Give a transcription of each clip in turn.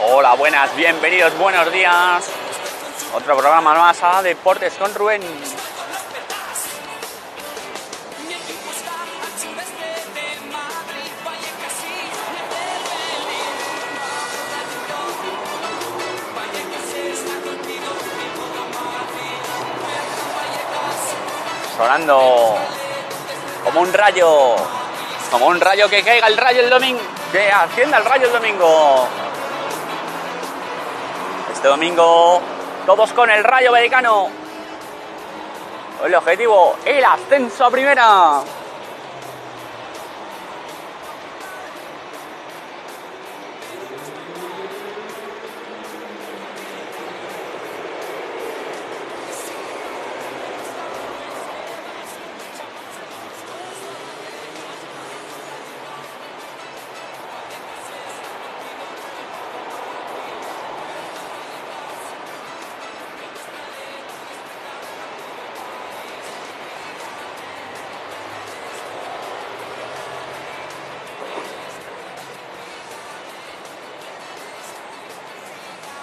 Hola, buenas, bienvenidos, buenos días. Otro programa más a Deportes con Rubén. Sonando como un rayo, como un rayo que caiga el rayo el domingo, que ascienda el rayo el domingo. Este domingo todos con el Rayo Vallecano. El objetivo, el ascenso a primera.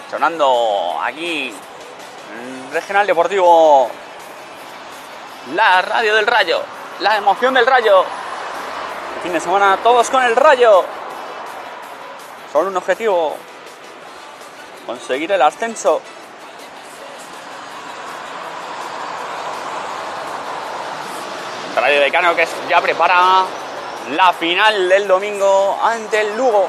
Sonando aquí Regional Deportivo la radio del Rayo, la emoción del Rayo. El fin de semana todos con el Rayo. Solo un objetivo, conseguir el ascenso. Radio Decano que ya prepara la final del domingo ante el Lugo.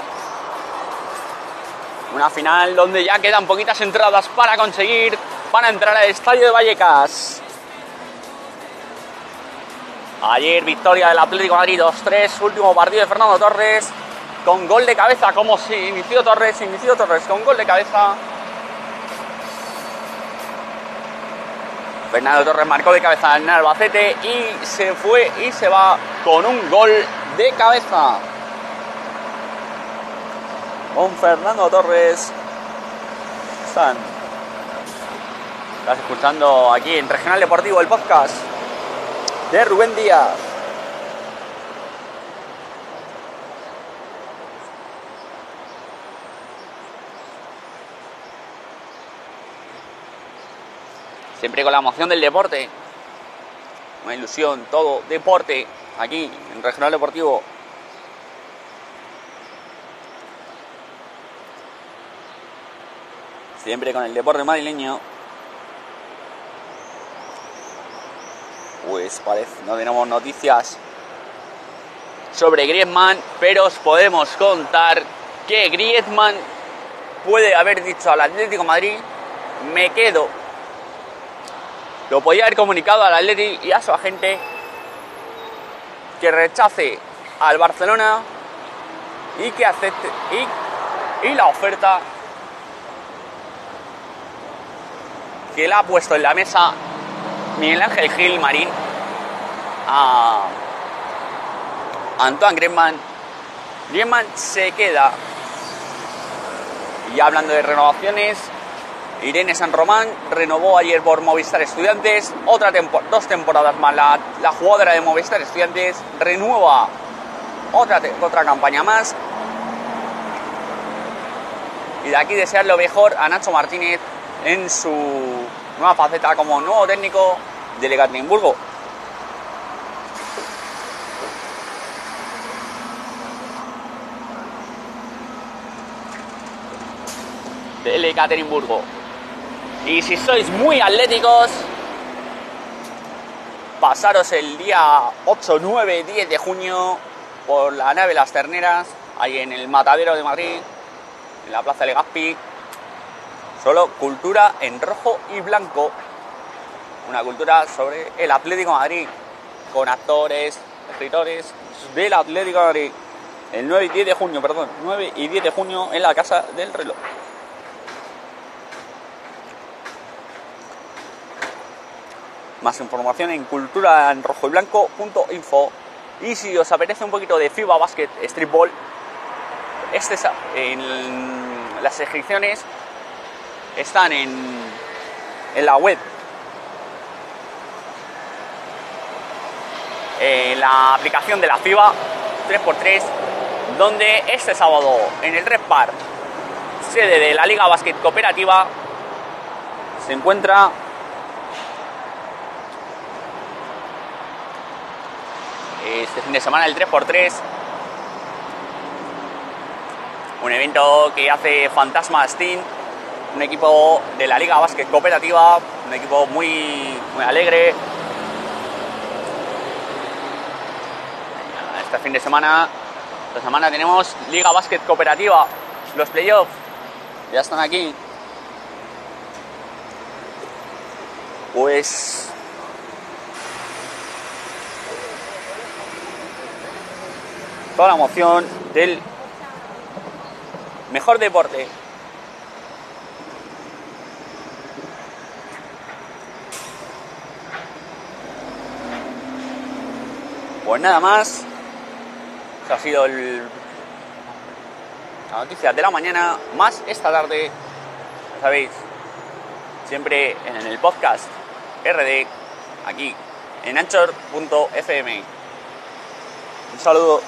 Una final donde ya quedan poquitas entradas para conseguir, para entrar al estadio de Vallecas. Ayer victoria del Atlético Madrid 2-3, último partido de Fernando Torres, con gol de cabeza, como si inició Torres, inició Torres con gol de cabeza. Fernando Torres marcó de cabeza en Albacete y se fue y se va con un gol de cabeza con Fernando Torres. Están. Estás escuchando aquí en Regional Deportivo el podcast de Rubén Díaz. Siempre con la emoción del deporte. Una ilusión, todo deporte aquí en Regional Deportivo siempre con el deporte madrileño. Pues parece, no tenemos noticias sobre Griezmann, pero os podemos contar que Griezmann puede haber dicho al Atlético Madrid, me quedo. Lo podía haber comunicado al Atlético y a su agente que rechace al Barcelona y que acepte y, la oferta que le ha puesto en la mesa Miguel Ángel Gil Marín a Antoine Griezmann. Griezmann se queda. Y hablando de renovaciones, Irene San Román renovó ayer por Movistar Estudiantes, otra dos temporadas más. La, la, jugadora de Movistar Estudiantes renueva otra, otra campaña más. Y de aquí desear lo mejor a Nacho Martínez en su nueva faceta como nuevo técnico del Ekaterimburgo. Del Ekaterimburgo. Y si sois muy atléticos, pasaros el día 8, 9, 10 de junio por la nave Las Terneras, ahí en el Matadero de Madrid, en la Plaza Legazpi, Solo cultura en rojo y blanco. Una cultura sobre el Atlético Madrid, con actores, escritores del Atlético Madrid. El 9 y 10 de junio, perdón, 9 y 10 de junio en la Casa del Reloj. Más información en cultura en rojo y blanco.info. Y si os apetece un poquito de FIBA Basket Streetball, este es en las inscripciones están en, en la web. En la aplicación de la FIBA 3x3, donde este sábado en el Red Park sede de la Liga Básquet Cooperativa, se encuentra este fin de semana el 3x3. Un evento que hace Fantasma Steam, un equipo de la Liga Básquet Cooperativa, un equipo muy, muy alegre. Este fin de semana, esta semana tenemos Liga Básquet Cooperativa, los playoffs, ya están aquí. Pues toda la emoción del mejor deporte. Pues nada más. Ha sido la noticia de la mañana, más esta tarde, ya sabéis, siempre en el podcast RD, aquí en anchor.fm. Un saludo.